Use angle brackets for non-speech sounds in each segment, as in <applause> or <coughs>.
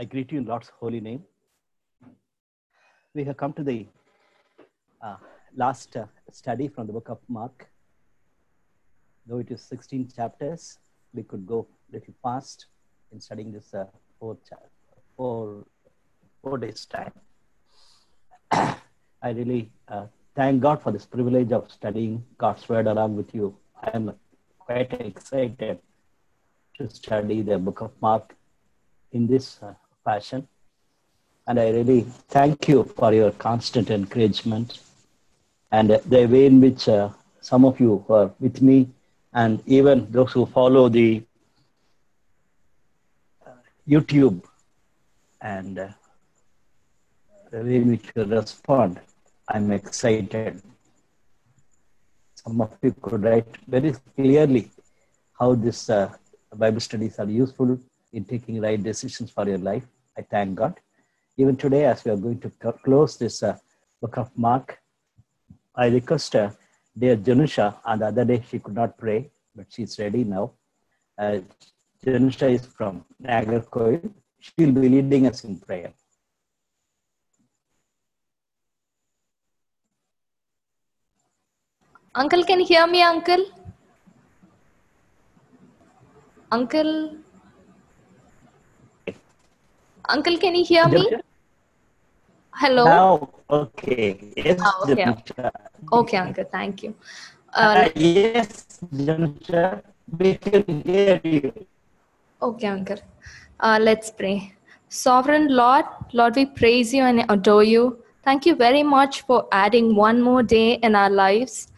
I greet you in Lord's holy name. We have come to the uh, last uh, study from the book of Mark. Though it is 16 chapters, we could go a little fast in studying this uh, four, days time. <coughs> I really uh, thank God for this privilege of studying God's word along with you. I am quite excited to study the book of Mark in this uh, fashion. And I really thank you for your constant encouragement and the way in which uh, some of you are with me and even those who follow the uh, YouTube and uh, the way in which you respond. I'm excited. Some of you could write very clearly how this uh, Bible studies are useful in taking right decisions for your life. I thank God. Even today, as we are going to close this uh, book of Mark, I request uh, dear Janusha, and the other day she could not pray, but she's ready now. Uh, Janusha is from Nagercoil. She will be leading us in prayer. Uncle, can you hear me, Uncle? Uncle? Uncle, can you hear me? Hello? Now, okay. Yes, Ah, okay. Okay, Uncle, thank you. Uh, Uh, yes, Janusha, we can hear you. okay, Uncle. Uh, let's pray. Sovereign Lord, Lord, we praise you and adore you. Thank you very much for adding one more day in our lives.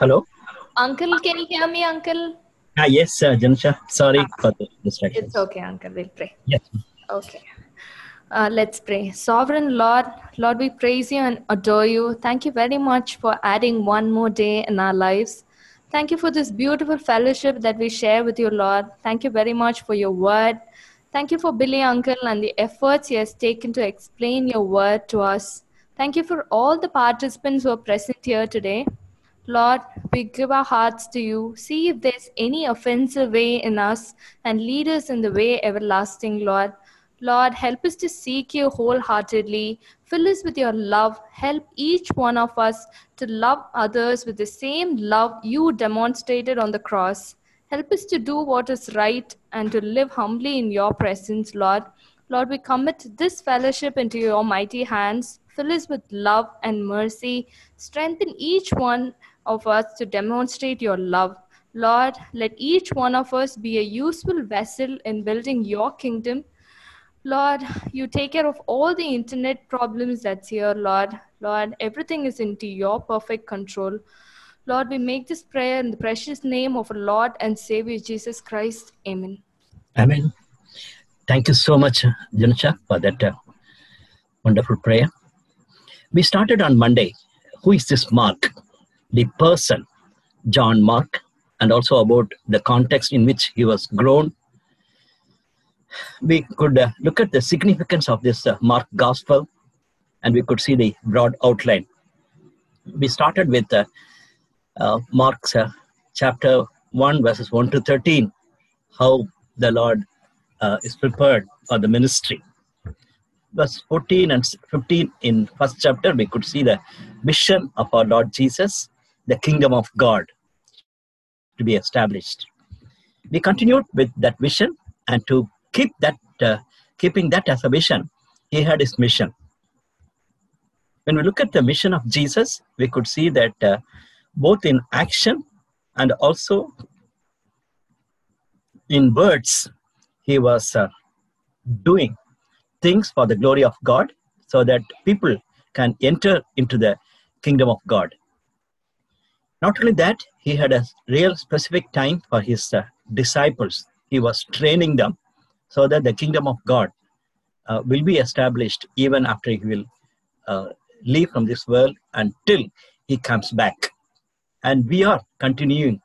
Hello. uncle can you hear me uncle ah, yes sir Janusha sorry ah. for the distraction it's okay uncle we'll pray yes okay uh, let's pray. Sovereign Lord, Lord, we praise you and adore you. Thank you very much for adding one more day in our lives. Thank you for this beautiful fellowship that we share with you, Lord. Thank you very much for your word. Thank you for Billy Uncle and the efforts he has taken to explain your word to us. Thank you for all the participants who are present here today. Lord, we give our hearts to you. See if there's any offensive way in us and lead us in the way everlasting, Lord. Lord, help us to seek you wholeheartedly. Fill us with your love. Help each one of us to love others with the same love you demonstrated on the cross. Help us to do what is right and to live humbly in your presence, Lord. Lord, we commit this fellowship into your mighty hands. Fill us with love and mercy. Strengthen each one of us to demonstrate your love. Lord, let each one of us be a useful vessel in building your kingdom. Lord, you take care of all the internet problems that's here, Lord. Lord, everything is into your perfect control. Lord, we make this prayer in the precious name of our Lord and Savior Jesus Christ. Amen. Amen. Thank you so much, Janusha, for that uh, wonderful prayer. We started on Monday. Who is this Mark? The person, John Mark, and also about the context in which he was grown. we could uh, look at the significance of this uh, Mark Gospel and we could see the broad outline. We started with uh, uh, chapter 1, verses 1 to 13, how the Lord uh, is prepared for the ministry. Verse 14 and 15 in first chapter, we could see the vision of our Lord Jesus, the kingdom of God to be established. We continued with that vision, and to keep that, uh, keeping that as a vision, he had his mission. When we look at the mission of Jesus, we could see that uh, both in action and also in words, he was uh, doing things for the glory of God so that people can enter into the kingdom of God. Not only that, he had a real specific time for his uh, disciples. He was training them so that the kingdom of God uh, will be established even after he will uh, leave from this world until he comes back. And we are continuing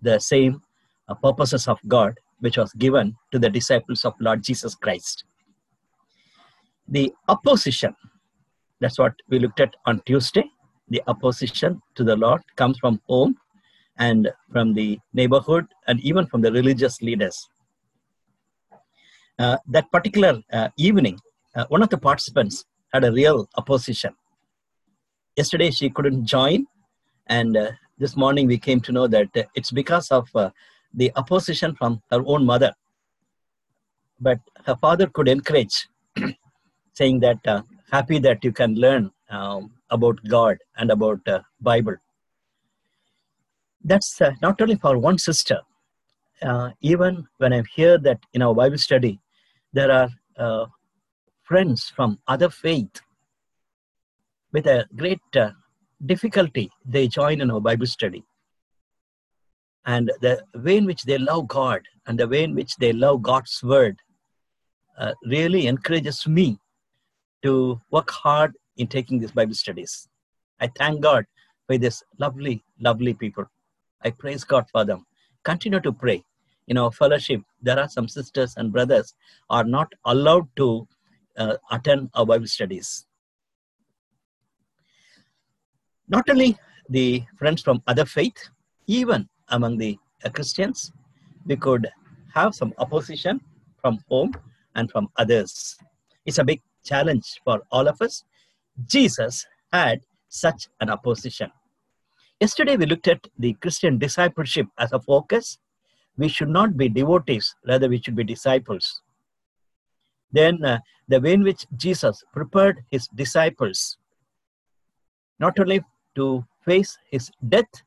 the same uh, purposes of God which was given to the disciples of Lord Jesus Christ. The opposition, that's what we looked at on Tuesday. The opposition to the Lord comes from home and from the neighborhood and even from the religious leaders. Uh, that particular uh, evening, uh, one of the participants had a real opposition. Yesterday, she couldn't join, and uh, this morning we came to know that uh, it's because of uh, the opposition from her own mother. But her father could encourage, <clears throat> saying that happy that you can learn um, about God and about Bible. That's not only for one sister, uh, even when I hear that in our Bible study, there are uh, friends from other faith with a great uh, difficulty, they join in our Bible study. And the way in which they love God and the way in which they love God's word uh, really encourages me to work hard in taking these Bible studies. I thank God for this lovely, lovely people. I praise God for them. Continue to pray. In our fellowship, there are some sisters and brothers are not allowed to uh, attend our Bible studies. Not only the friends from other faith, even among the uh, Christians, we could have some opposition from home and from others. It's a big challenge for all of us. Jesus had such an opposition. Yesterday, we looked at the Christian discipleship as a focus. We should not be devotees, rather, we should be disciples. Then, uh, the way in which Jesus prepared his disciples, not only to face his death,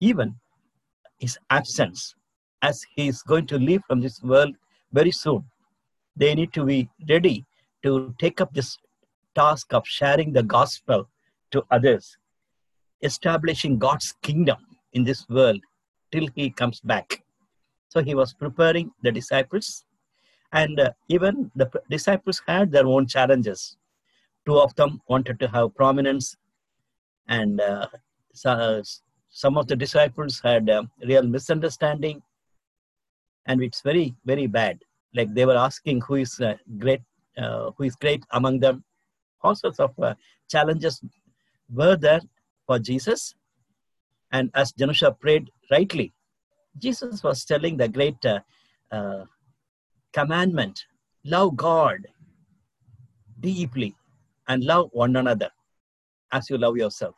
even his absence, as he is going to leave from this world very soon. They need to be ready to take up this task of sharing the gospel to others, establishing God's kingdom in this world till he comes back. So he was preparing the disciples, and uh, even the disciples had their own challenges. Two of them wanted to have prominence and uh, so, some of the disciples had a real misunderstanding. And it's very very bad. Like they were asking who is uh, great uh, who is great among them. All sorts of uh, challenges were there for jesus. And as janusha prayed rightly jesus was telling the great uh, uh, commandment love god deeply and love one another as you love yourself.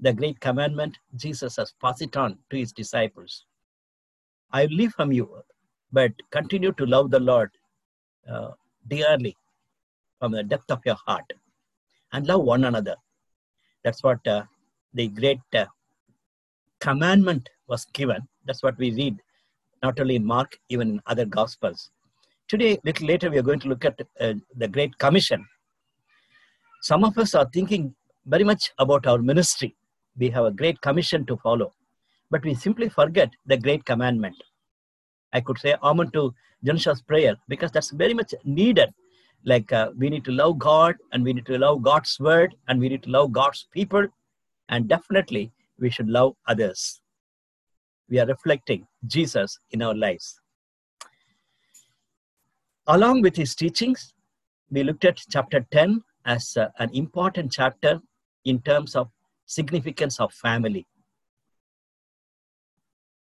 The great commandment, Jesus has passed it on to his disciples. I leave from you, but continue to love the Lord uh, dearly from the depth of your heart and love one another. That's what uh, the great uh, commandment was given. That's what we read, not only in Mark, even in other Gospels. Today, little later, we are going to look at uh, the Great Commission. Some of us are thinking very much about our ministry. We have a great commission to follow, but we simply forget the great commandment. I could say amen to Janusha's prayer because that's very much needed. Like uh, we need to love God and we need to love God's word and we need to love God's people and definitely we should love others. We are reflecting Jesus in our lives. Along with his teachings, we looked at chapter 10 as uh, an important chapter in terms of significance of family.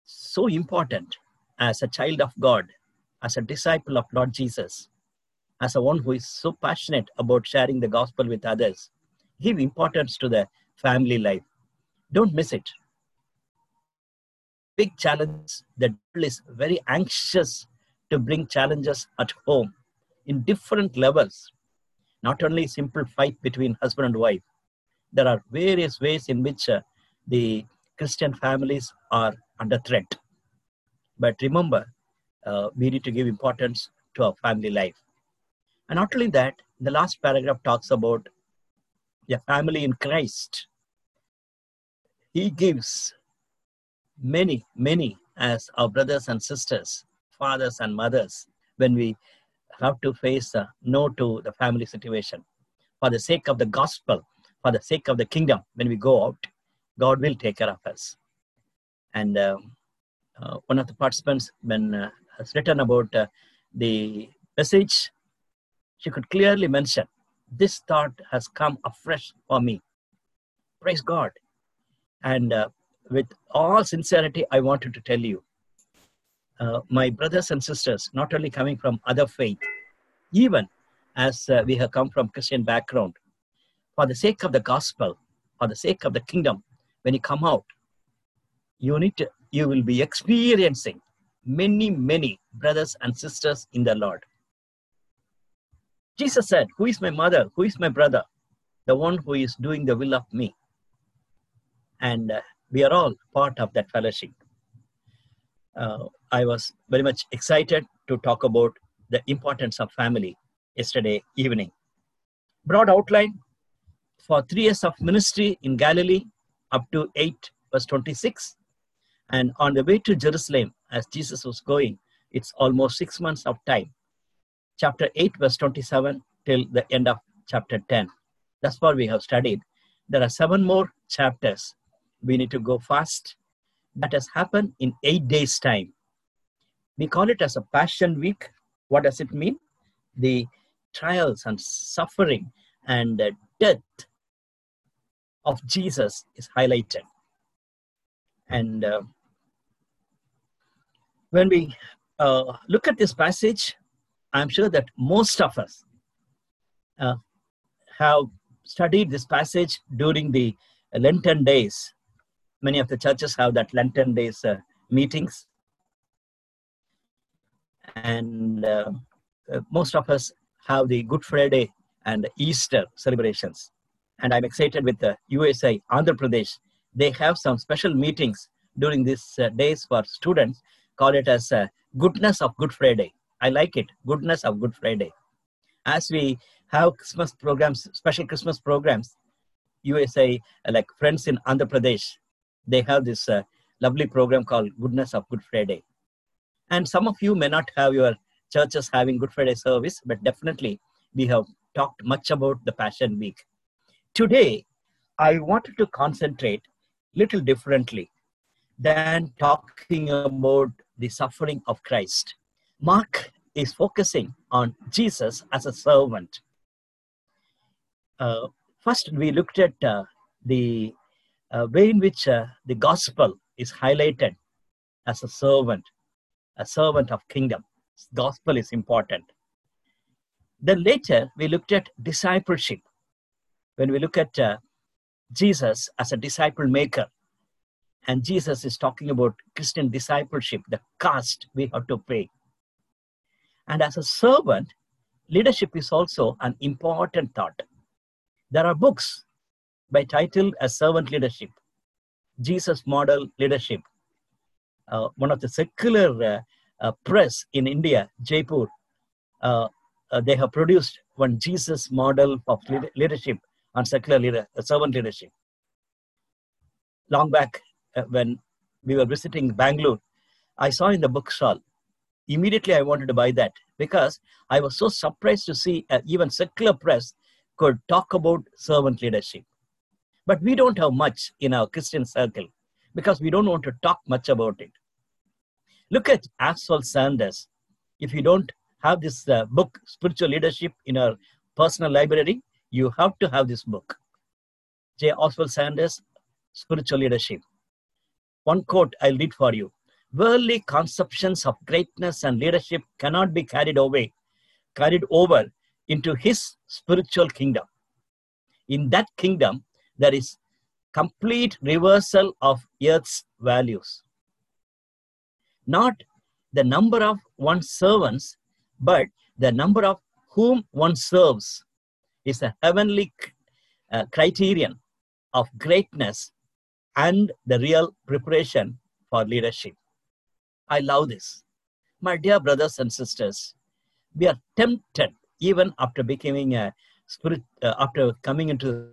So important as a child of God, as a disciple of Lord Jesus, as a one who is so passionate about sharing the gospel with others. Give importance to the family life. Don't miss it. Big challenge. The devil is very anxious to bring challenges at home in different levels. Not only simple fight between husband and wife. There are various ways in which uh, the Christian families are under threat. But remember, uh, we need to give importance to our family life. And not only that, the last paragraph talks about the family in Christ. He gives many, many as our brothers and sisters, fathers and mothers, when we have to face a no to the family situation. For the sake of the gospel, for the sake of the kingdom, when we go out, God will take care of us. And um, uh, one of the participants, when uh, has written about uh, the message, she could clearly mention this thought has come afresh for me. Praise God. And uh, with all sincerity, I wanted to tell you, uh, my brothers and sisters, not only coming from other faith, even as uh, we have come from Christian background, for the sake of the gospel, for the sake of the kingdom, when you come out, you need to, you will be experiencing many, many brothers and sisters in the Lord. Jesus said, Who is my mother? Who is my brother? The one who is doing the will of me. And uh, we are all part of that fellowship. Uh, I was very much excited to talk about the importance of family yesterday evening. Broad outline for three years of ministry in Galilee, up to 8 verse 26. And on the way to Jerusalem, as Jesus was going, it's almost six months of time. Chapter 8, verse 27 till the end of chapter 10. That's what we have studied. There are seven more chapters. We need to go fast. That has happened in eight days' time. We call it as a Passion Week. What does it mean? The trials and suffering and death of Jesus is highlighted. And uh, when we uh, look at this passage, I'm sure that most of us uh, have studied this passage during the Lenten days. Many of the churches have that Lenten days uh, meetings. And uh, uh, most of us have the Good Friday and Easter celebrations. And I'm excited with the UESI, Andhra Pradesh. They have some special meetings during these uh, days for students call it as uh, goodness of Good Friday. I like it, goodness of Good Friday. As we have Christmas programs, special Christmas programs, UESI, uh, like friends in Andhra Pradesh, they have this uh, lovely program called Goodness of Good Friday. And some of you may not have your churches having Good Friday service, but definitely we have talked much about the Passion Week. Today, I wanted to concentrate little differently than talking about the suffering of Christ. Mark is focusing on Jesus as a servant. Uh, first, we looked at uh, the uh, way in which uh, the gospel is highlighted as a servant, a servant of kingdom. Gospel is important. Then later, we looked at discipleship. When we look at uh, Jesus as a disciple maker, and Jesus is talking about Christian discipleship, the cost we have to pay. And as a servant, leadership is also an important thought. There are books by title as Servant Leadership, Jesus Model Leadership. Uh, one of the secular uh, uh, press in India, Jaipur, uh, uh, they have produced one Jesus model of leadership on secular leader, servant leadership. Long back, uh, when we were visiting Bangalore, I saw in the bookstall. Immediately, I wanted to buy that because I was so surprised to see uh, even secular press could talk about servant leadership. But we don't have much in our Christian circle because we don't want to talk much about it. Look at Oswald Sanders. If you don't have this uh, book, Spiritual Leadership, in our personal library, you have to have this book. J. Oswald Sanders, Spiritual Leadership. One quote I'll read for you. Worldly conceptions of greatness and leadership cannot be carried away, carried over into his spiritual kingdom. In that kingdom, there is complete reversal of earth's values. Not the number of one's servants, but the number of whom one serves is a heavenly uh, criterion of greatness and the real preparation for leadership. I love this. My dear brothers and sisters, we are tempted even after becoming a spirit, uh, after coming into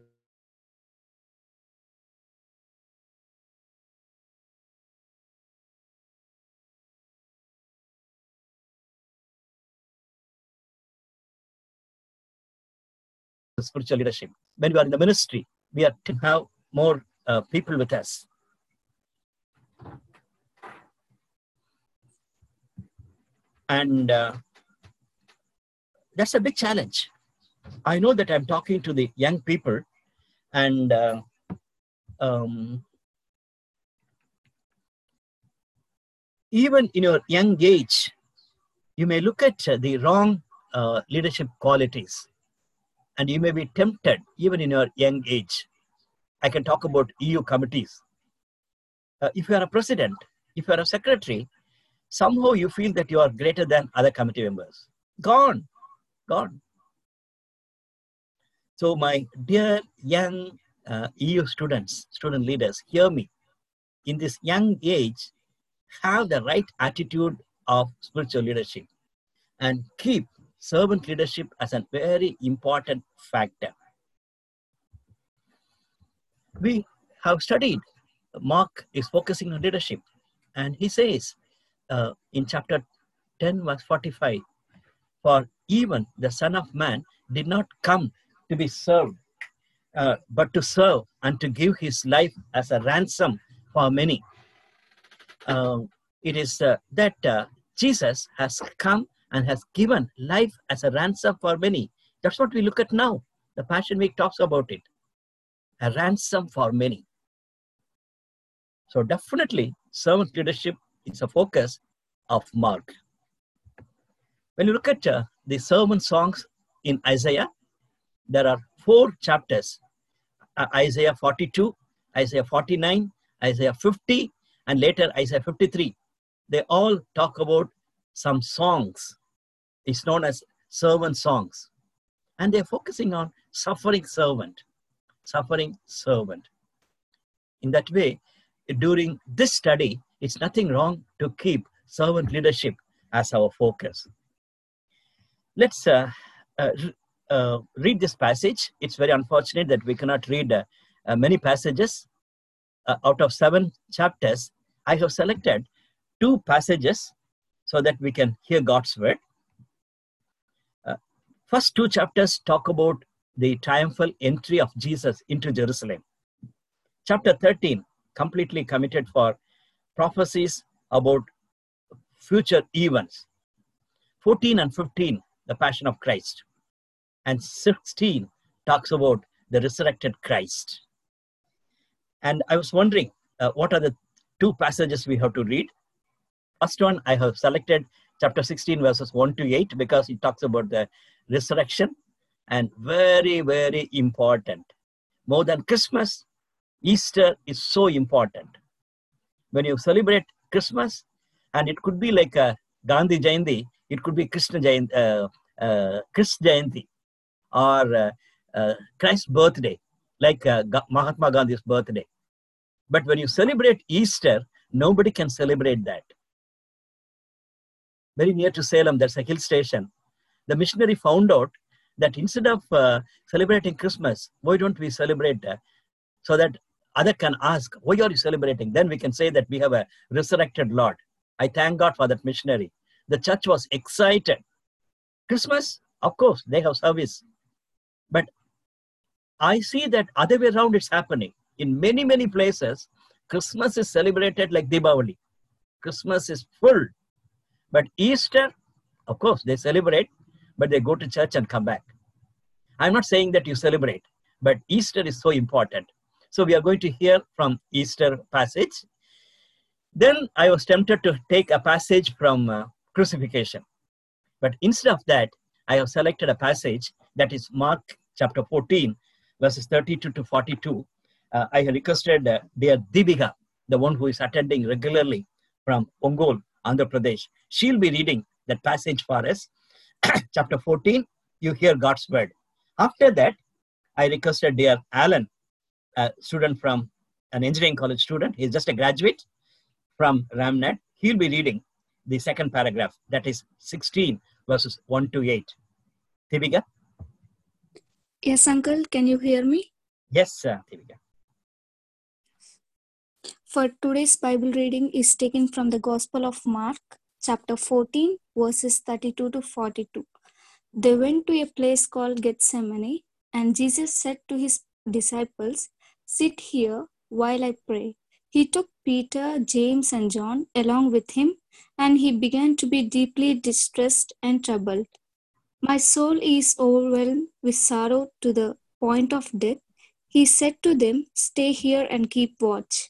spiritual leadership. When we are in the ministry, we are to have more uh, people with us. And uh, that's a big challenge. I know that I'm talking to the young people, and uh, um, even in your young age, you may look at the wrong uh, leadership qualities and you may be tempted even in your young age. I can talk about EU committees. Uh, if you are a president, if you are a secretary, somehow you feel that you are greater than other committee members. Gone, gone. So, my dear young uh, EU students, student leaders, hear me. In this young age, have the right attitude of spiritual leadership and keep servant leadership as a very important factor. We have studied, Mark is focusing on leadership, and he says uh, in chapter 10, verse 45 For even the Son of Man did not come to be served, uh, but to serve and to give his life as a ransom for many. Uh, it is uh, that uh, Jesus has come and has given life as a ransom for many. That's what we look at now. The Passion Week talks about it. A ransom for many. So definitely, servant leadership is a focus of Mark. When you look at uh, the servant songs in Isaiah, there are four chapters uh, Isaiah 42, Isaiah 49, Isaiah 50, and later Isaiah 53. They all talk about some songs. It's known as servant songs. And they're focusing on suffering servant, suffering servant. In that way, during this study, it's nothing wrong to keep servant leadership as our focus. Let's uh, uh, uh, read this passage. It's very unfortunate that we cannot read uh, uh, many passages. Uh, out of seven chapters, I have selected two passages so that we can hear God's word. first two chapters talk about the triumphal entry of Jesus into Jerusalem. Chapter 13, completely committed for prophecies about future events. 14 and 15, the Passion of Christ. And 16 talks about the resurrected Christ. And I was wondering, uh, what are the two passages we have to read? First one, I have selected chapter 16, verses 1 to 8, because it talks about the resurrection and very, very important. More than Christmas, Easter is so important. When you celebrate Christmas, and it could be like a Gandhi Jayanti, it could be Krishna Jayanti, uh, uh, Jayanti, or uh, uh, Christ's birthday, like uh, Mahatma Gandhi's birthday. But when you celebrate Easter, nobody can celebrate that. Very near to Salem, there's a hill station. The missionary found out that instead of uh, celebrating Christmas, why don't we celebrate uh, so that other can ask, why are you celebrating? Then we can say that we have a resurrected Lord. I thank God for that missionary. The church was excited. Christmas, of course, they have service. But I see that other way around it's happening. In many, many places, Christmas is celebrated like Diwali. Christmas is full. But Easter, Of course, they celebrate, but they go to church and come back. I'm not saying that you celebrate, but Easter is so important. So we are going to hear from Easter passage. Then I was tempted to take a passage from uh, crucifixion. But instead of that, I have selected a passage that is Mark chapter 14, verses 32 to 42. Uh, I requested uh, dear the one who is attending regularly from Ongole, Andhra Pradesh. She'll be reading that passage for us. <coughs> chapter 14, you hear God's word. After that, I requested dear Alan, a student from an engineering college student. He's just a graduate from Ramnet. He'll be reading the second paragraph, that is 16 verses 1 to 8. Dibika? Yes, uncle, can you hear me? Yes, uh, Dibika. For today's Bible reading is taken from the Gospel of Mark, chapter 14, verses 32 to 42. They went to a place called Gethsemane, and Jesus said to his disciples, Sit here while I pray. He took Peter, James, and John along with him, and he began to be deeply distressed and troubled. My soul is overwhelmed with sorrow to the point of death. He said to them, Stay here and keep watch.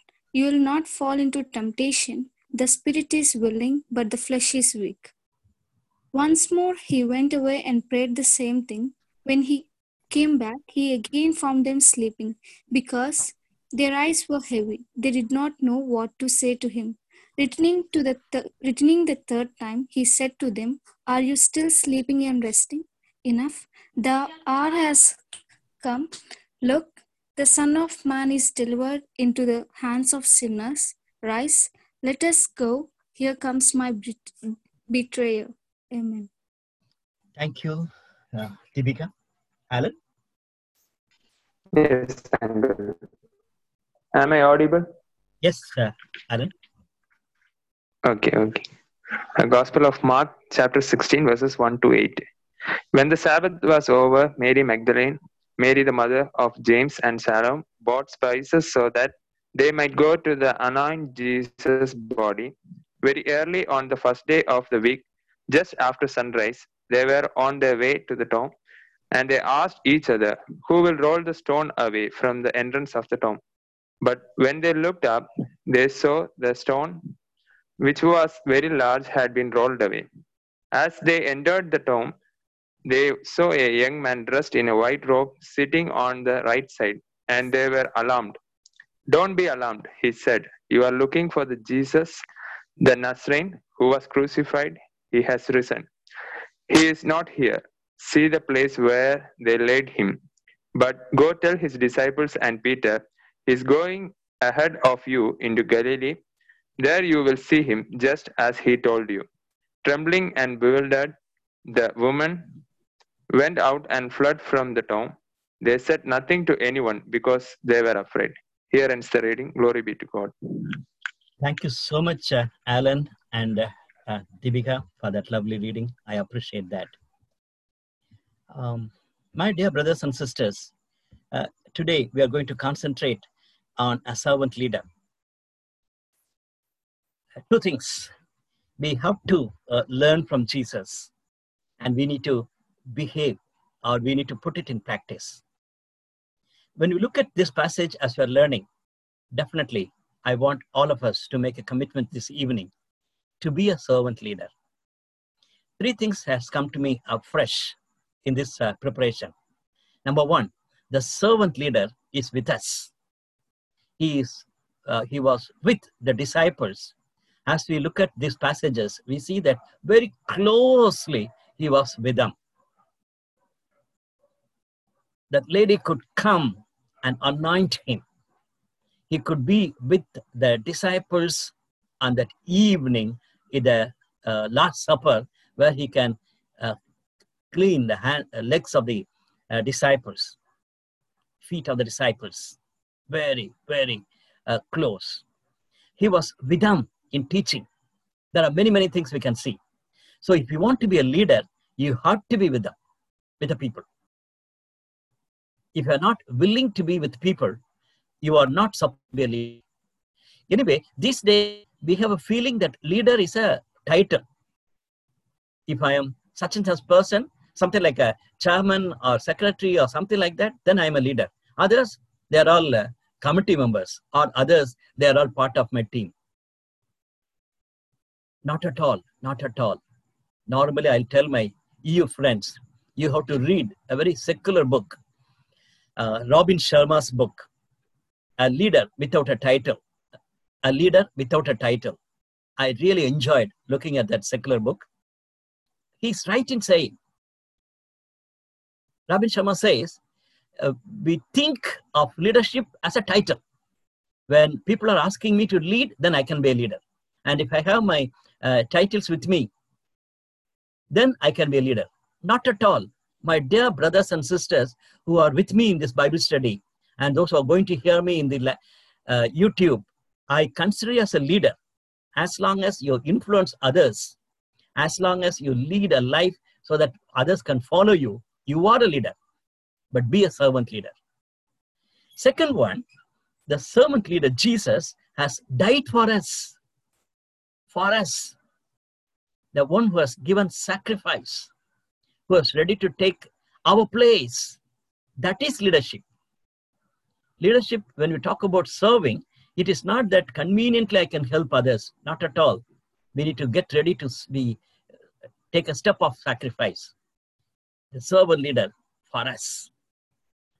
you will not fall into temptation. The spirit is willing, but the flesh is weak. Once more he went away and prayed the same thing. When he came back, he again found them sleeping because their eyes were heavy. They did not know what to say to him. Returning, to the th- returning the third time, he said to them, Are you still sleeping and resting? Enough. The hour has come. Look, the Son of Man is delivered into the hands of sinners. Rise, let us go. Here comes my bet- betrayer. Amen. Thank you, uh, Dibika. Alan? Yes, uncle. Am I audible? Yes, uh, Alan. Okay, okay. The Gospel of Mark, chapter 16, verses 1 to 8. When the Sabbath was over, Mary Magdalene, Mary the mother of James and Salome, bought spices so that they might go to the anoint Jesus' body. Very early on the first day of the week, just after sunrise, they were on their way to the tomb, and they asked each other, Who will roll the stone away from the entrance of the tomb? But when they looked up, they saw the stone, which was very large, had been rolled away. As they entered the tomb, they saw a young man dressed in a white robe sitting on the right side, and they were alarmed. Don't be alarmed, he said. You are looking for the Jesus, the Nazarene, who was crucified. He has risen. He is not here. See the place where they laid him. But go tell his disciples and Peter, he is going ahead of you into Galilee. There you will see him just as he told you. Trembling and bewildered, the woman went out and fled from the tomb. They said nothing to anyone because they were afraid. Here ends the reading. Glory be to God. Thank you so much, uh, Alan and uh, uh, Dibika, for that lovely reading. I appreciate that. Um, my dear brothers and sisters, uh, today we are going to concentrate on a servant leader. Two things. We have to uh, learn from Jesus and we need to behave or we need to put it in practice. When we look at this passage as we're learning, definitely I want all of us to make a commitment this evening to be a servant leader. Three things has come to me up fresh in this uh, preparation. Number one, the servant leader is with us. He is uh, he was with the disciples. As we look at these passages, we see that very closely he was with them. That lady could come and anoint him. He could be with the disciples on that evening in the uh, Last Supper where he can uh, clean the hand, uh, legs of the uh, disciples, feet of the disciples. Very, very uh, close. He was with them in teaching. There are many, many things we can see. So if you want to be a leader, you have to be with them, with the people. If you are not willing to be with people, you are not supposed. Anyway, this day we have a feeling that leader is a title. If I am such and such person, something like a chairman or secretary or something like that, then I am a leader. Others, they are all uh, committee members, or others, they are all part of my team. Not at all, not at all. Normally, I'll tell my EU friends, you have to read a very secular book, uh, Robin Sharma's book, A Leader Without a Title. A Leader Without a Title. I really enjoyed looking at that secular book. He's right in saying, Robin Sharma says, uh, we think of leadership as a title. When people are asking me to lead, then I can be a leader. And if I have my uh, titles with me, then I can be a leader. Not at all. My dear brothers and sisters who are with me in this Bible study, and those who are going to hear me in the uh, YouTube, I consider you as a leader as long as you influence others, as long as you lead a life so that others can follow you, you are a leader. But be a servant leader. Second one, the servant leader, Jesus, has died for us. For us. The one who has given sacrifice, is ready to take our place. That is leadership. Leadership, when we talk about serving, it is not that conveniently I can help others. Not at all. We need to get ready to be take a step of sacrifice. The servant leader for us.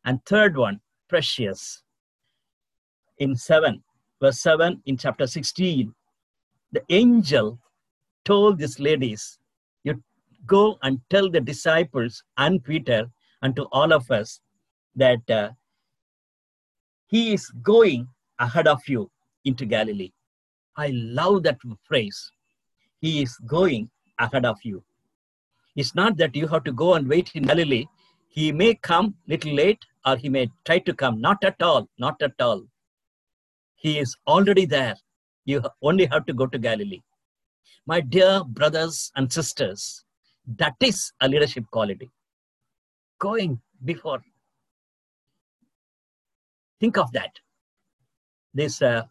And third one, precious. In 7, verse 7 in chapter 16, the angel told these ladies, go and tell the disciples and Peter and to all of us that uh, he is going ahead of you into Galilee. I love that phrase. He is going ahead of you. It's not that you have to go and wait in Galilee. He may come little late or he may try to come. Not at all. Not at all. He is already there. You only have to go to Galilee. My dear brothers and sisters, that is a leadership quality. Going before. Think of that. This uh,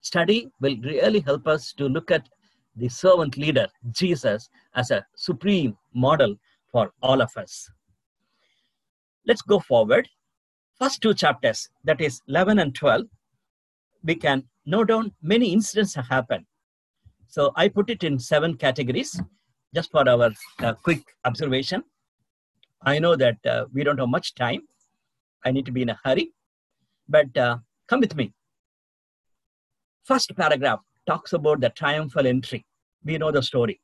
study will really help us to look at the servant leader, Jesus, as a supreme model for all of us. Let's go forward. First two chapters, that is 11 and 12, we can note down many incidents have happened. So I put it in seven categories just for our uh, quick observation. I know that uh, we don't have much time. I need to be in a hurry, but uh, come with me. First paragraph talks about the triumphal entry. We know the story.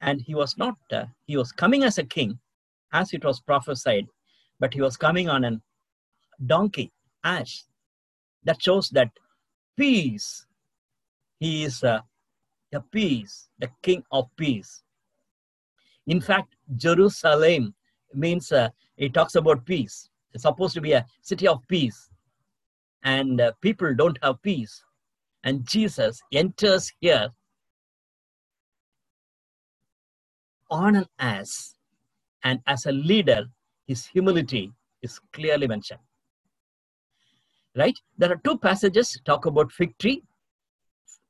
And he was not, uh, he was coming as a king, as it was prophesied, but he was coming on a donkey, ash. That shows that peace, he is uh, the peace, the king of peace. In fact, Jerusalem means, uh, it talks about peace. It's supposed to be a city of peace. And uh, people don't have peace. And Jesus enters here on an ass. And as a leader, his humility is clearly mentioned. Right? There are two passages talk about fig tree.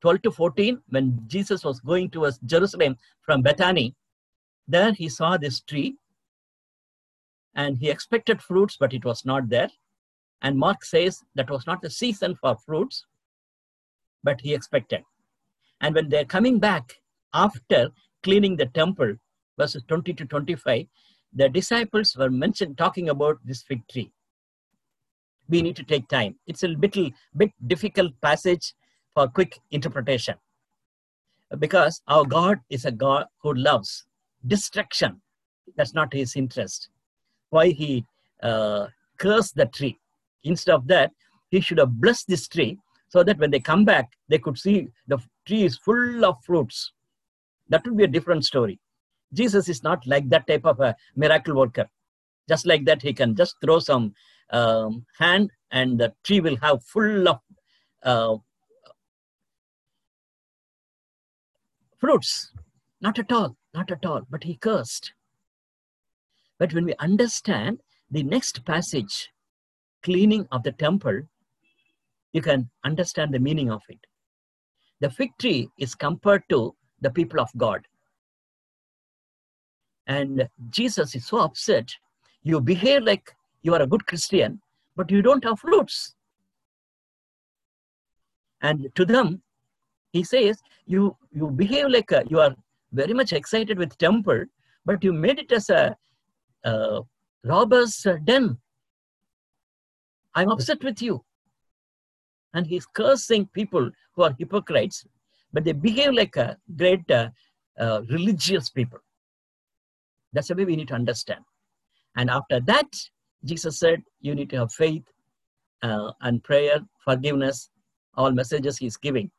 12 to 14, when Jesus was going towards Jerusalem from Bethany, there he saw this tree and he expected fruits, but it was not there. And Mark says that was not the season for fruits, but he expected. And when they're coming back after cleaning the temple, verses 20 to 25, the disciples were mentioned talking about this fig tree. We need to take time. It's a little bit difficult passage for quick interpretation because our God is a God who loves destruction. That's not his interest. Why he uh, cursed the tree. Instead of that, he should have blessed this tree so that when they come back, they could see the tree is full of fruits. that would be a different story. Jesus is not like that type of a miracle worker. Just like that, he can just throw some um, hand and the tree will have full of uh, fruits. Not at all, not at all, but he cursed. But when we understand the next passage, cleaning of the temple, you can understand the meaning of it. The fig tree is compared to the people of God. And Jesus is so upset. You behave like you are a good Christian, but you don't have fruits. And to them, he says, you, you behave like a, you are very much excited with temple, but you made it as a, a robber's den. I'm upset with you. And he's cursing people who are hypocrites, but they behave like a great uh, uh, religious people. That's the way we need to understand. And after that, Jesus said, you need to have faith uh, and prayer, forgiveness, all messages he's giving.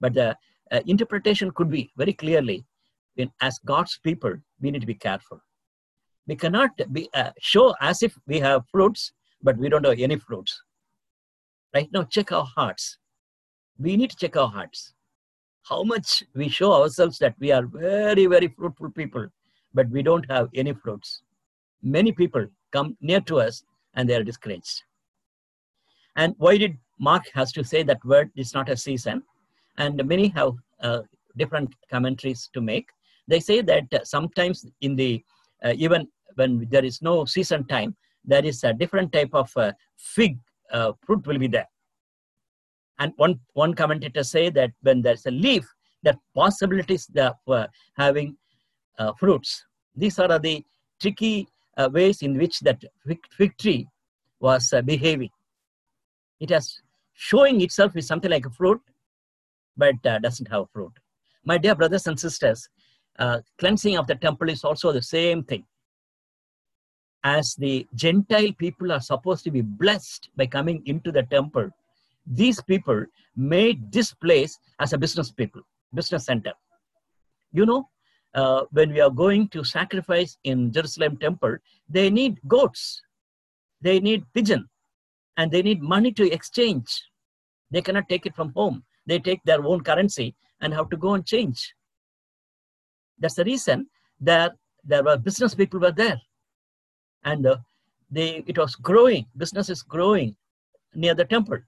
But the uh, interpretation could be very clearly, in, as God's people, we need to be careful. We cannot be uh, show as if we have fruits, but we don't have any fruits. Right now, check our hearts. We need to check our hearts. How much we show ourselves that we are very, very fruitful people, but we don't have any fruits. Many people come near to us and they are discouraged. And why did Mark has to say that word is not a season? And many have uh, different commentaries to make. They say that uh, sometimes in the uh, even when there is no season time, there is a different type of uh, fig uh, fruit will be there. And one one commentator say that when there's a leaf, that possibilities of uh, having fruits. These are the tricky ways in which that fig, tree was behaving. It has showing itself is something like a fruit, but uh, doesn't have fruit. My dear brothers and sisters, uh, cleansing of the temple is also the same thing. As the Gentile people are supposed to be blessed by coming into the temple, these people made this place as a business people, business center. You know, uh, when we are going to sacrifice in Jerusalem temple, they need goats, they need pigeon, and they need money to exchange. They cannot take it from home. They take their own currency and have to go and change. That's the reason that there were business people were there. And uh, they, it was growing, business is growing near the temple.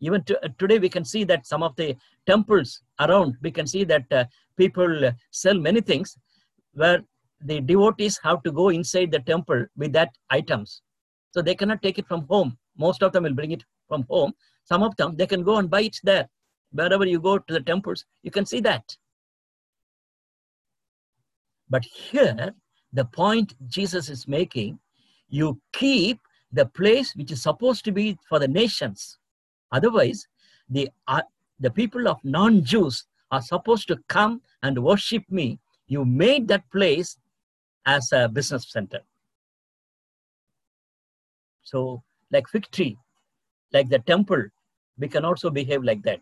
Even to, uh, today, we can see that some of the temples around, we can see that uh, people uh, sell many things where the devotees have to go inside the temple with that items. So they cannot take it from home. Most of them will bring it from home. Some of them, they can go and buy it there. Wherever you go to the temples, you can see that. But here, the point Jesus is making, you keep the place which is supposed to be for the nations. Otherwise, the, uh, the people of non-Jews are supposed to come and worship me. You made that place as a business center. So, like fig tree, like the temple, we can also behave like that.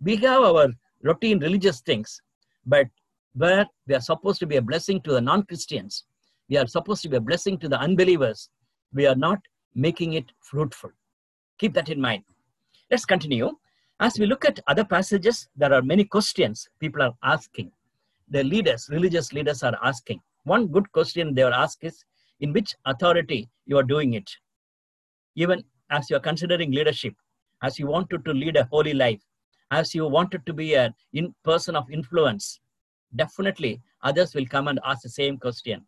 We have our routine religious things, but where we are supposed to be a blessing to the non-Christians, we are supposed to be a blessing to the unbelievers, we are not making it fruitful. Keep that in mind. Let's continue. As we look at other passages, there are many questions people are asking. The leaders, religious leaders are asking. One good question they are asking is, in which authority you are doing it? Even as you are considering leadership, as you wanted to lead a holy life, as you wanted to be a in person of influence, definitely others will come and ask the same question.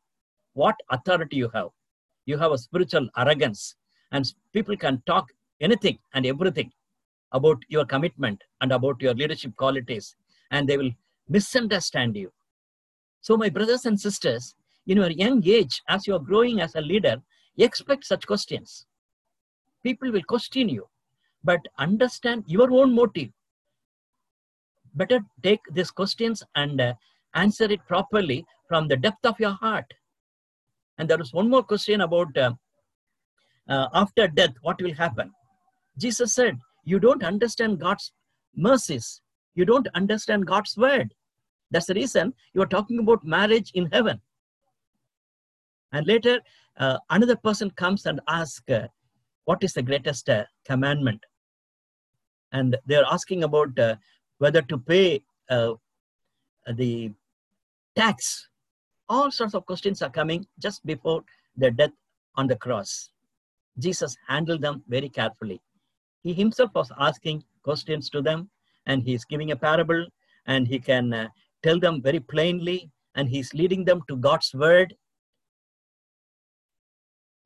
What authority you have? You have a spiritual arrogance, and people can talk anything and everything about your commitment and about your leadership qualities, and they will misunderstand you. So, my brothers and sisters, in your young age, as you are growing as a leader, expect such questions people will question you. But understand your own motive. Better take these questions and uh, answer it properly from the depth of your heart. And there is one more question about uh, uh, after death, what will happen? Jesus said, You don't understand God's mercies, you don't understand God's word. That's the reason you are talking about marriage in heaven. And later, uh, another person comes and asks, uh, What is the greatest uh, commandment? And they're asking about uh, whether to pay uh, the tax. All sorts of questions are coming just before their death on the cross. Jesus handled them very carefully. He himself was asking questions to them, and he's giving a parable, and he can uh, tell them very plainly, and he's leading them to God's word.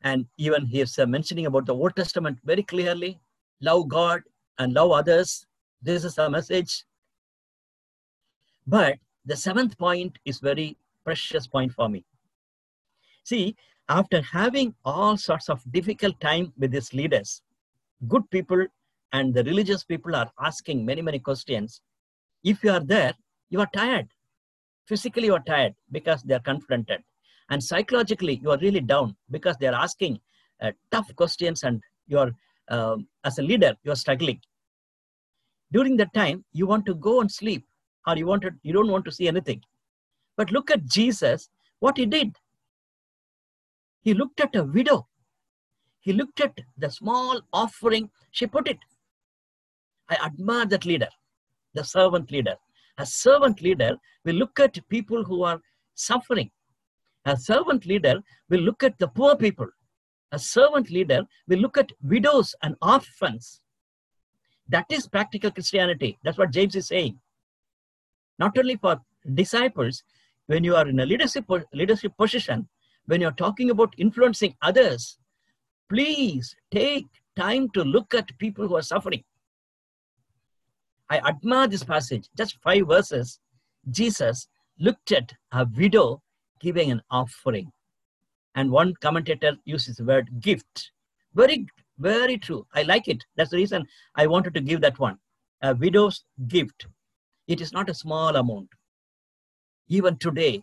And even he is uh, mentioning about the Old Testament very clearly love God and love others. This is a message. But the seventh point is very precious point for me. See, after having all sorts of difficult time with these leaders, good people and the religious people are asking many, many questions. If you are there, you are tired. Physically, you are tired because they are confronted. And psychologically, you are really down because they are asking uh, tough questions and you are, um, as a leader, you are struggling. During that time, you want to go and sleep or you, want to, you don't want to see anything. But look at Jesus, what he did. He looked at a widow. He looked at the small offering she put it. I admire that leader, the servant leader. A servant leader will look at people who are suffering. A servant leader will look at the poor people. A servant leader will look at widows and orphans. That is practical Christianity. That's what James is saying. Not only for disciples, when you are in a leadership, leadership position, when you're talking about influencing others, please take time to look at people who are suffering. I admire this passage, just five verses. Jesus looked at a widow giving an offering. And one commentator uses the word gift. Very, very true. I like it. That's the reason I wanted to give that one. A widow's gift. It is not a small amount. Even today,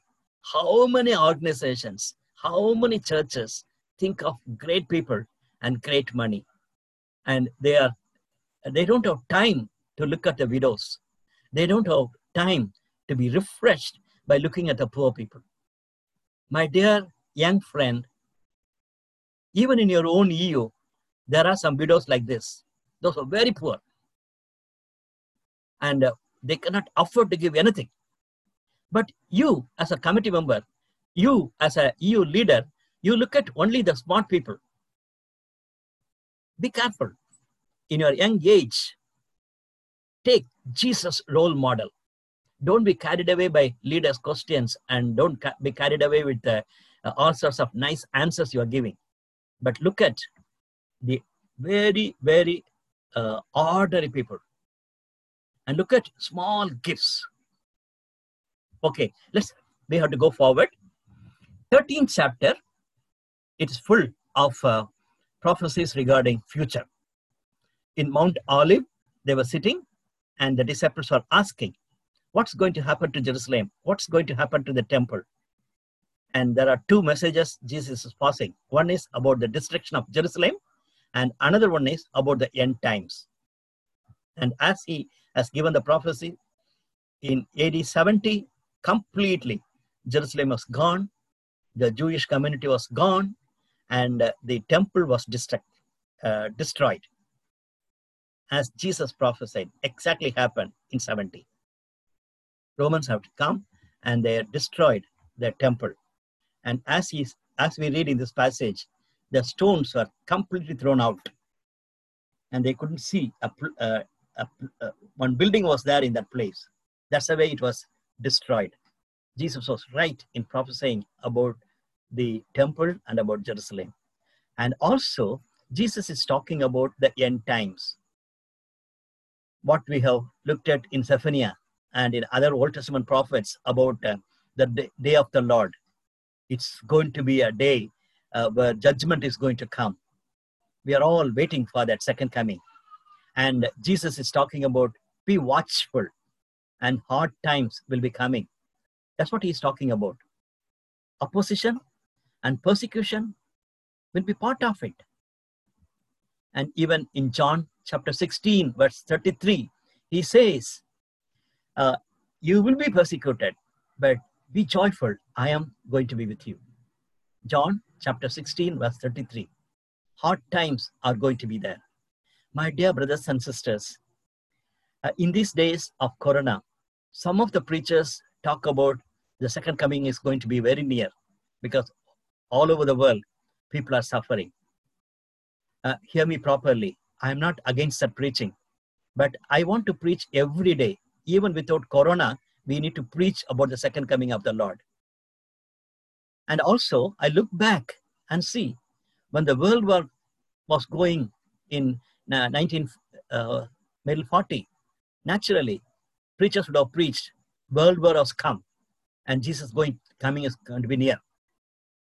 how many organizations, how many churches think of great people and great money? And they are they don't have time to look at the widows. They don't have time to be refreshed by looking at the poor people. My dear young friend, even in your own EU, there are some widows like this. Those are very poor. And uh, they cannot afford to give anything. But you, as a committee member, you, as a EU leader, you look at only the smart people. Be careful. In your young age, take Jesus role model. Don't be carried away by leaders' questions and don't ca- be carried away with uh, uh, all sorts of nice answers you are giving. But look at the very, very uh, ordinary people and look at small gifts. Okay, let's, we have to go forward. 13th chapter, it is full of uh, prophecies regarding future. In Mount Olive, they were sitting and the disciples were asking, what's going to happen to Jerusalem? What's going to happen to the temple? And there are two messages Jesus is passing. One is about the destruction of Jerusalem, and another one is about the end times. And as he has given the prophecy in AD 70, completely Jerusalem was gone, the Jewish community was gone, and uh, the temple was destruct, uh, destroyed as Jesus prophesied, exactly happened in 70. Romans have come and they destroyed their temple. And as, he, as we read in this passage, the stones were completely thrown out. And they couldn't see a, uh, a, uh, one building was there in that place. That's the way it was destroyed. Jesus was right in prophesying about the temple and about Jerusalem. And also, Jesus is talking about the end times what we have looked at in Zephaniah and in other Old Testament prophets about uh, the day of the Lord. It's going to be a day uh, where judgment is going to come. We are all waiting for that second coming. And Jesus is talking about be watchful and hard times will be coming. That's what he's talking about. Opposition and persecution will be part of it. And even in John chapter 16, verse 33, he says, uh, You will be persecuted, but be joyful. I am going to be with you. John chapter 16, verse 33. Hard times are going to be there. My dear brothers and sisters, uh, in these days of Corona, some of the preachers talk about the second coming is going to be very near because all over the world, people are suffering. Uh, hear me properly. I am not against that preaching, but I want to preach every day. Even without Corona, we need to preach about the second coming of the Lord. And also, I look back and see when the World War was going in uh, 19 uh, middle 40, naturally, preachers would have preached, World War has come, and Jesus going coming is going to be near.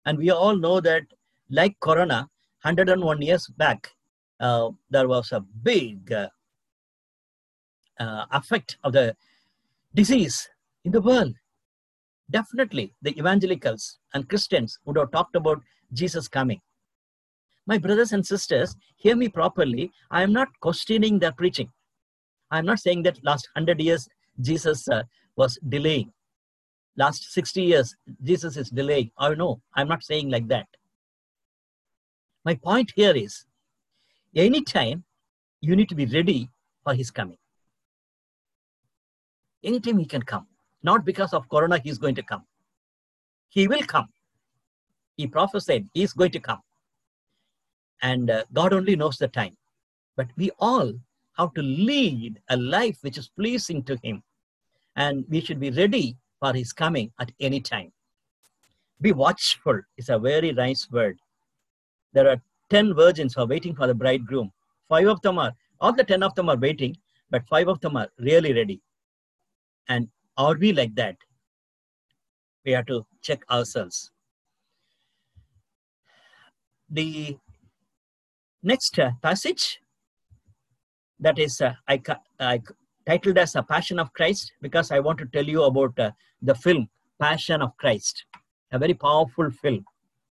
And we all know that, like Corona, 101 years back, uh, there was a big uh, effect of the disease in the world. Definitely, the evangelicals and Christians would have talked about Jesus coming. My brothers and sisters, hear me properly. I am not questioning their preaching. I am not saying that last 100 years Jesus uh, was delaying. Last 60 years Jesus is delaying. Oh no, I'm not saying like that. My point here is anytime you need to be ready for his coming. Anytime he can come. Not because of Corona, he's going to come. He will come. He prophesied he's going to come. And uh, God only knows the time. But we all have to lead a life which is pleasing to him. And we should be ready for his coming at any time. Be watchful is a very nice word. There are 10 virgins who are waiting for the bridegroom. Five of them are, all the 10 of them are waiting, but five of them are really ready. And are we like that? We have to check ourselves. The next uh, passage that is uh, I, I titled as a passion of christ because i want to tell you about uh, the film passion of christ a very powerful film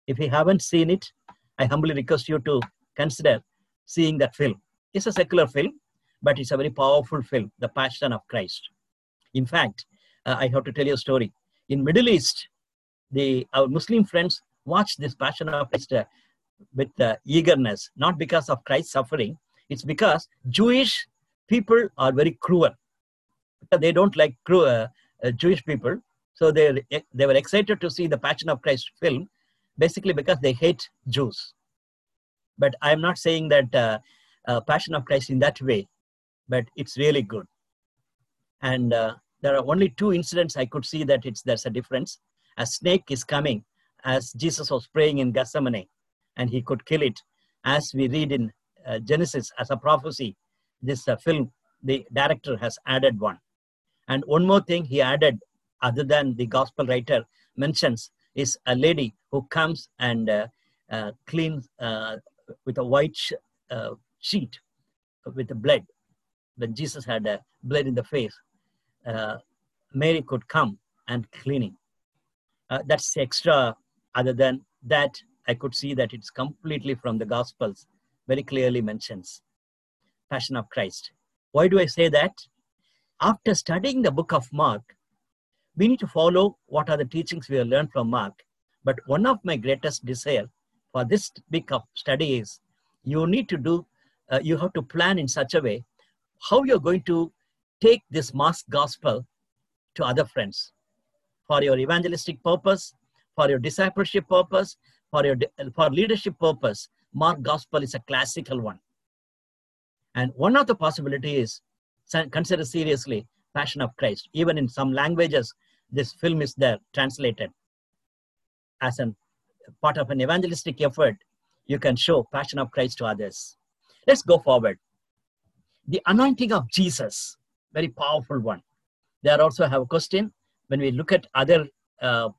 if you haven't seen it i humbly request you to consider seeing that film it's a secular film but it's a very powerful film the passion of christ in fact uh, i have to tell you a story in middle east the our muslim friends watch this passion of christ uh, with uh, eagerness not because of christ's suffering it's because Jewish people are very cruel. They don't like cruel, uh, uh, Jewish people. So they, they were excited to see the Passion of Christ film, basically because they hate Jews. But I'm not saying that uh, Passion of Christ in that way, but it's really good. And uh, there are only two incidents I could see that it's there's a difference. A snake is coming as Jesus was praying in Gethsemane, and he could kill it, as we read in uh, Genesis as a prophecy, this uh, film, the director has added one. And one more thing he added, other than the gospel writer mentions, is a lady who comes and uh, uh, cleans uh, with a white sh- uh, sheet with the blood. When Jesus had uh, blood in the face, Mary could come and cleaning. that's extra. Other than that, I could see that it's completely from the Gospels very clearly mentions Passion of Christ. Why do I say that? After studying the book of Mark, we need to follow what are the teachings we have learned from Mark. But one of my greatest desire for this week of study is you need to do, uh, you have to plan in such a way how you're going to take this Mark's gospel to other friends for your evangelistic purpose, for your discipleship purpose, for your for leadership purpose. Mark Gospel is a classical one. And one of the possibilities consider seriously Passion of Christ. Even in some languages, this film is there translated as a part of an evangelistic effort. You can show Passion of Christ to others. Let's go forward. The anointing of Jesus, very powerful one. There also have a question when we look at other uh,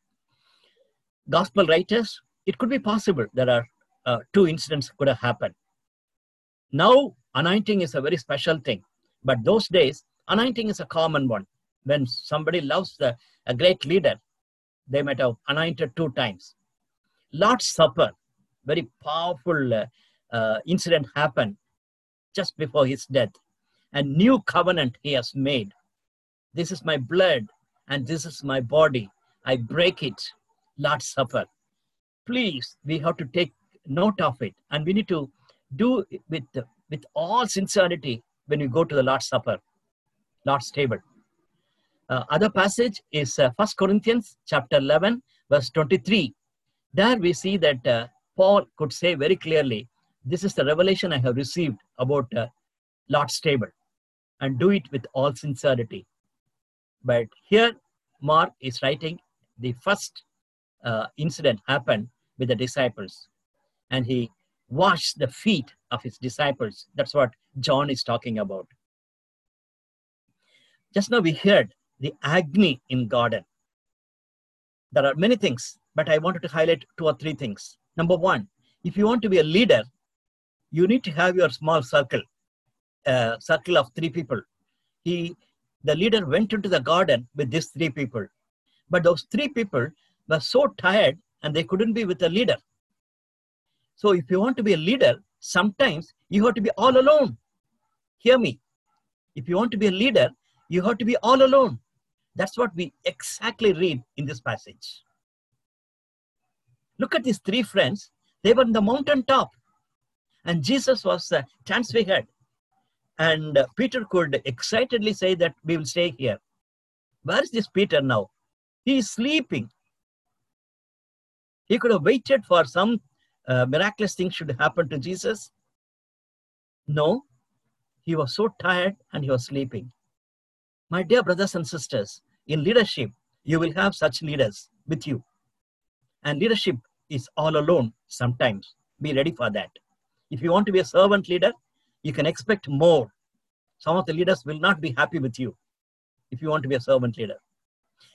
gospel writers. It could be possible there are uh, two incidents could have happened. Now, anointing is a very special thing, but those days, anointing is a common one. When somebody loves the, a great leader, they might have anointed two times. Lord's Supper, very powerful uh, uh, incident happened just before his death. A new covenant he has made. This is my blood and this is my body. I break it. Lord's Supper. Please, we have to take note of it and we need to do it with, with all sincerity when we go to the Lord's Supper, Lord's table. Uh, other passage is uh, 1 Corinthians chapter 11, verse 23. There we see that uh, Paul could say very clearly, this is the revelation I have received about uh, Lord's table and do it with all sincerity. But here, Mark is writing the first uh, incident happened with the disciples, and he washed the feet of his disciples. That's what John is talking about. Just now we heard the agony in garden. There are many things, but I wanted to highlight two or three things. Number one, if you want to be a leader, you need to have your small circle, uh, circle of three people. He, the leader went into the garden with these three people, but those three people were so tired and they couldn't be with the leader. So if you want to be a leader, sometimes you have to be all alone. Hear me. If you want to be a leader, you have to be all alone. That's what we exactly read in this passage. Look at these three friends. They were in the mountain top, and Jesus was uh, transfigured. And Peter could excitedly say that we will stay here. Where is this Peter now? He is sleeping. He could have waited for some uh, miraculous thing should happen to Jesus. No, he was so tired and he was sleeping. My dear brothers and sisters, in leadership, you will have such leaders with you. And leadership is all alone sometimes. Be ready for that. If you want to be a servant leader, you can expect more. Some of the leaders will not be happy with you if you want to be a servant leader.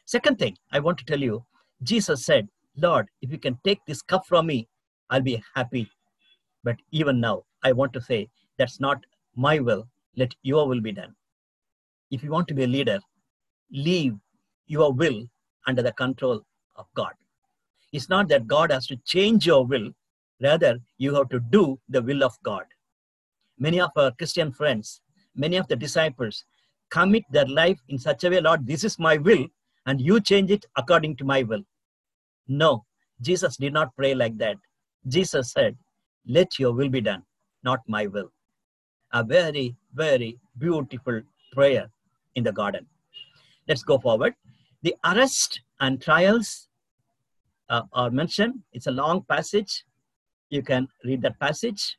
Second thing I want to tell you Jesus said, Lord, if you can take this cup from me, I'll be happy. But even now, I want to say, that's not my will. Let your will be done. If you want to be a leader, leave your will under the control of God. It's not that God has to change your will, rather, you have to do the will of God. Many of our Christian friends, many of the disciples commit their life in such a way, Lord, this is my will, and you change it according to my will. No, Jesus did not pray like that. Jesus said, Let your will be done, not my will. A very, very beautiful prayer in the garden. Let's go forward. The arrest and trials uh, are mentioned. It's a long passage. You can read that passage.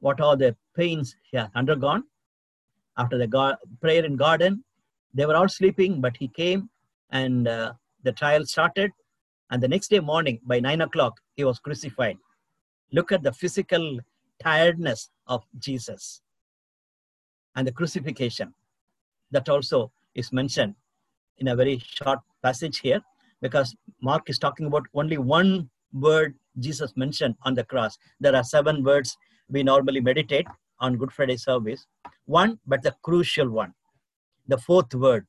What are the pains he had undergone after the gar- prayer in garden? They were all sleeping, but he came and uh, the trial started. And the next day morning, by nine o'clock, he was crucified. Look at the physical tiredness of Jesus and the crucifixion. That also is mentioned in a very short passage here because Mark is talking about only one word Jesus mentioned on the cross. There are seven words we normally meditate on Good Friday service. One, but the crucial one, the fourth word.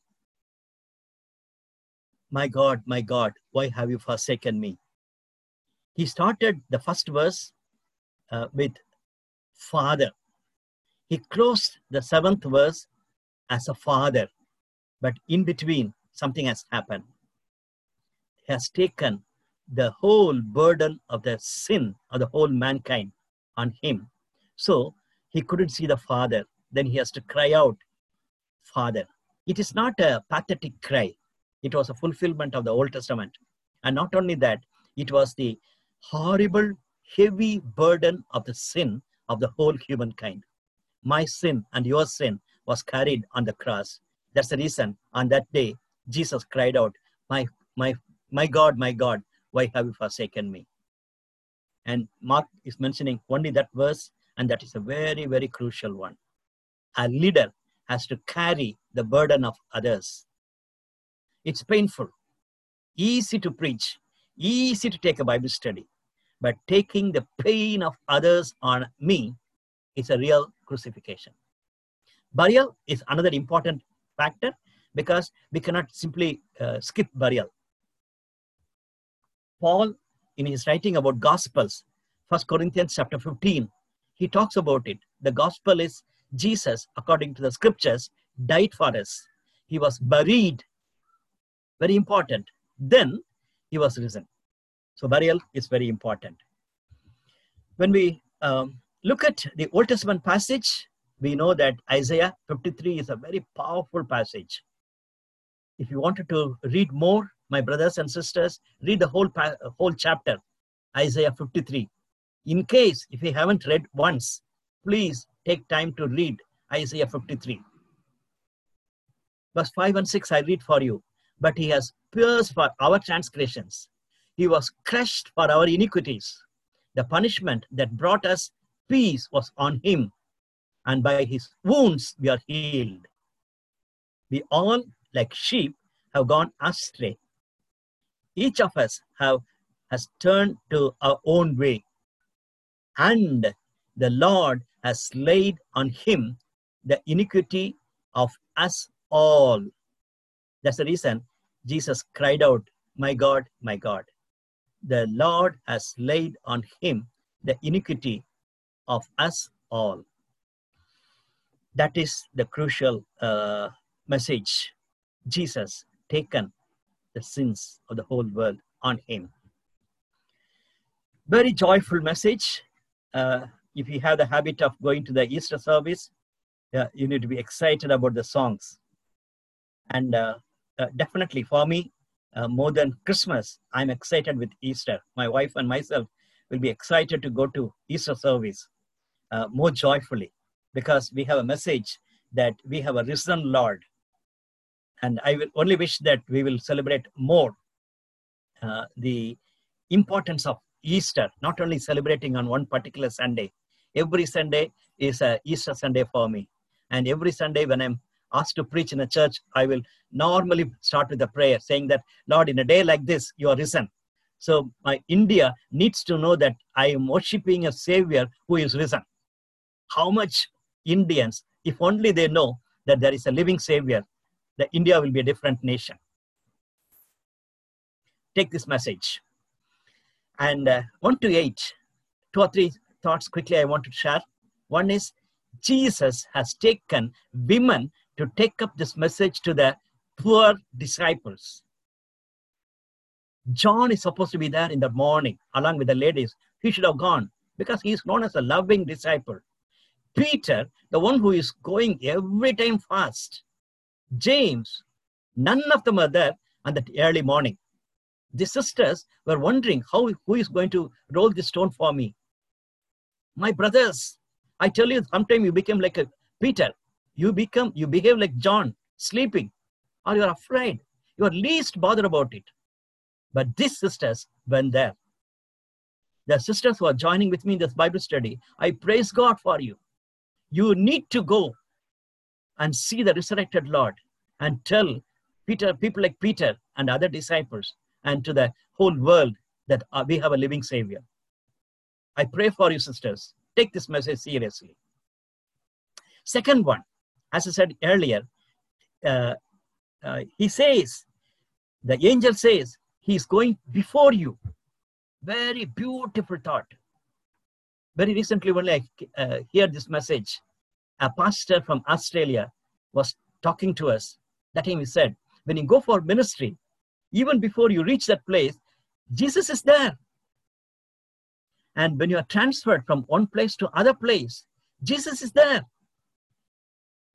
My God, my God, why have you forsaken me? He started the first verse uh, with Father. He closed the seventh verse as a father, but in between, something has happened. He has taken the whole burden of the sin of the whole mankind on him. So he couldn't see the Father. Then he has to cry out, Father. It is not a pathetic cry, it was a fulfillment of the Old Testament. And not only that, it was the horrible, heavy burden of the sin of the whole humankind. My sin and your sin was carried on the cross. That's the reason on that day, Jesus cried out, My, my, my God, my God, why have you forsaken me? And Mark is mentioning only that verse, and that is a very, very crucial one. A leader has to carry the burden of others. It's painful, easy to preach, easy to take a Bible study, but taking the pain of others on me is a real crucifixion. Burial is another important factor because we cannot simply uh, skip burial. Paul, in his writing about Gospels, First Corinthians chapter 15, he talks about it. The gospel is Jesus, according to the scriptures, died for us. he was buried. Very important. Then he was risen. So burial is very important. When we um, look at the Old Testament passage, we know that Isaiah 53 is a very powerful passage. If you wanted to read more, my brothers and sisters, read the whole whole chapter, Isaiah 53. In case if you haven't read once, please take time to read Isaiah 53. Verse 5 and 6 I read for you. But he has pierced for our transgressions, he was crushed for our iniquities. The punishment that brought us peace was on him, and by his wounds we are healed. We all, like sheep, have gone astray. Each of us have has turned to our own way, and the Lord has laid on him the iniquity of us all. That's the reason Jesus cried out, My God, my God. The Lord has laid on him the iniquity of us all. That is the crucial uh, message. Jesus taken the sins of the whole world on him. Very joyful message. Uh, if you have the habit of going to the Easter service, uh, you need to be excited about the songs. And uh, uh, definitely for me, uh, more than Christmas, I'm excited with Easter. My wife and myself will be excited to go to Easter service uh, more joyfully because we have a message that we have a risen Lord. And I will only wish that we will celebrate more uh, the importance of Easter, not only celebrating on one particular Sunday. Every Sunday is a Easter Sunday for me. And every Sunday when I'm asked to preach in a church, I will normally start with a prayer saying that, Lord, in a day like this, you are risen. So my India needs to know that I am worshiping a Savior who is risen. How much Indians, if only they know that there is a living Savior, that India will be a different nation. Take this message. And uh, 1 to 8, two or three thoughts quickly I want to share. One is Jesus has taken women to take up this message to the poor disciples. John is supposed to be there in the morning along with the ladies. He should have gone because he is known as a loving disciple. Peter, the one who is going every time fast. James, none of them are there on that early morning. The sisters were wondering how who is going to roll the stone for me. My brothers, I tell you, sometimes you become like a Peter. You become, you behave like John, sleeping, or you're afraid. You are least bothered about it. But these sisters went there. The sisters who are joining with me in this Bible study, I praise God for you. You need to go and see the resurrected Lord and tell Peter, people like Peter and other disciples, and to the whole world that uh, we have a living Savior. I pray for you, sisters. Take this message seriously. Second one, as I said earlier, uh, uh, he says, the angel says, he's going before you. Very beautiful thought. Very recently, when I uh, heard this message, a pastor from Australia was talking to us. That time he said, when you go for ministry, even before you reach that place, Jesus is there. And when you are transferred from one place to other place, Jesus is there.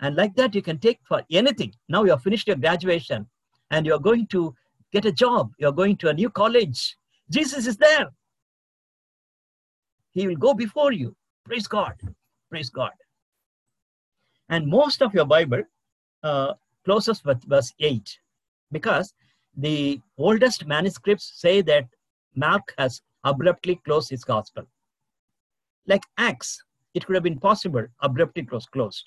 And like that, you can take for anything. Now you have finished your graduation and you're going to get a job. You're going to a new college. Jesus is there. He will go before you. Praise God. Praise God. And most of your Bible uh, closes with verse 8 because the oldest manuscripts say that Mark has abruptly closed his gospel. Like Acts, it could have been possible abruptly close, closed.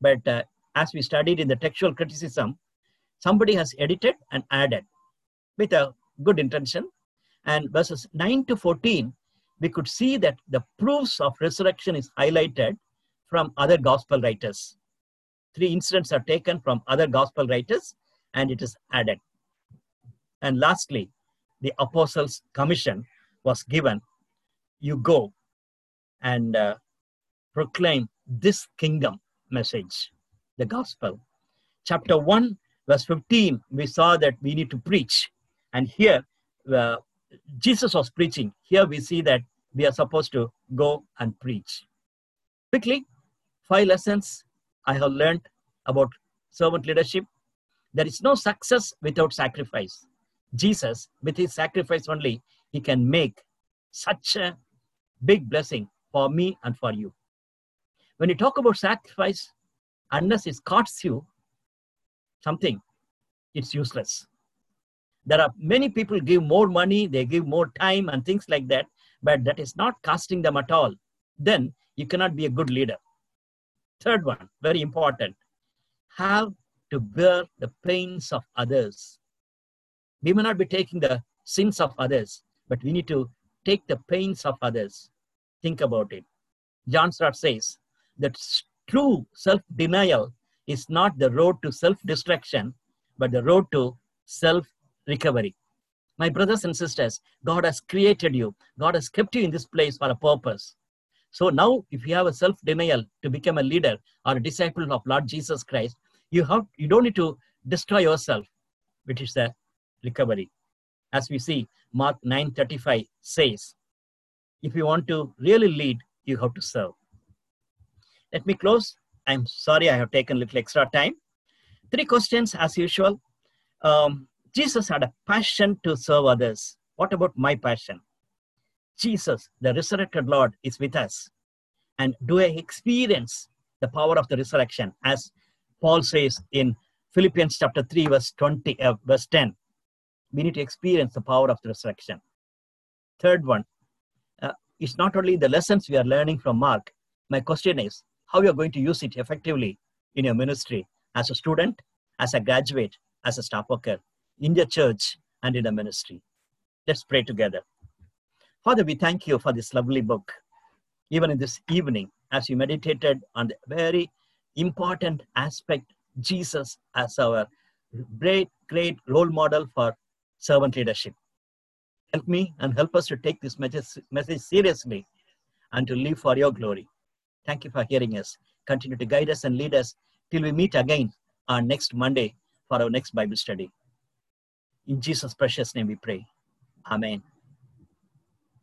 But uh, as we studied in the textual criticism, somebody has edited and added with a good intention. And verses 9 to 14, we could see that the proofs of resurrection is highlighted from other gospel writers. Three incidents are taken from other gospel writers and it is added. And lastly, the apostles' commission was given. You go and uh, proclaim this kingdom message, the gospel. Chapter 1, verse 15, we saw that we need to preach. And here, uh, Jesus was preaching. Here we see that we are supposed to go and preach. Quickly, five lessons I have learned about servant leadership. There is no success without sacrifice. Jesus, with his sacrifice only, he can make such a big blessing for me and for you. When you talk about sacrifice, unless it costs you something, it's useless. There are many people give more money, they give more time and things like that, but that is not costing them at all. Then you cannot be a good leader. Third one, very important, have to bear the pains of others. We may not be taking the sins of others, but we need to take the pains of others. Think about it. John Stott says that true self denial is not the road to self destruction, but the road to self recovery. My brothers and sisters, God has created you, God has kept you in this place for a purpose. So now, if you have a self denial to become a leader or a disciple of Lord Jesus Christ, you have you don't need to destroy yourself, which is the recovery. As we see, Mark 9:35 says, if you want to really lead, you have to serve. Let me close. I'm sorry I have taken a little extra time. Three questions as usual. Um, Jesus had a passion to serve others. What about my passion? Jesus, the resurrected Lord, is with us. And do I experience the power of the resurrection? As Paul says in Philippians chapter 3, verse 20, uh, verse 10. We need to experience the power of the resurrection. Third one, uh, it's not only the lessons we are learning from Mark. My question is, how you are going to use it effectively in your ministry as a student, as a graduate, as a staff worker, in your church, and in the ministry. Let's pray together. Father, we thank you for this lovely book. Even in this evening, as we meditated on the very important aspect, Jesus as our great, great role model for servant leadership. Help me and help us to take this message, message seriously and to live for your glory. Thank you for hearing us. Continue to guide us and lead us till we meet again on next Monday for our next Bible study. In Jesus' precious name we pray. Amen.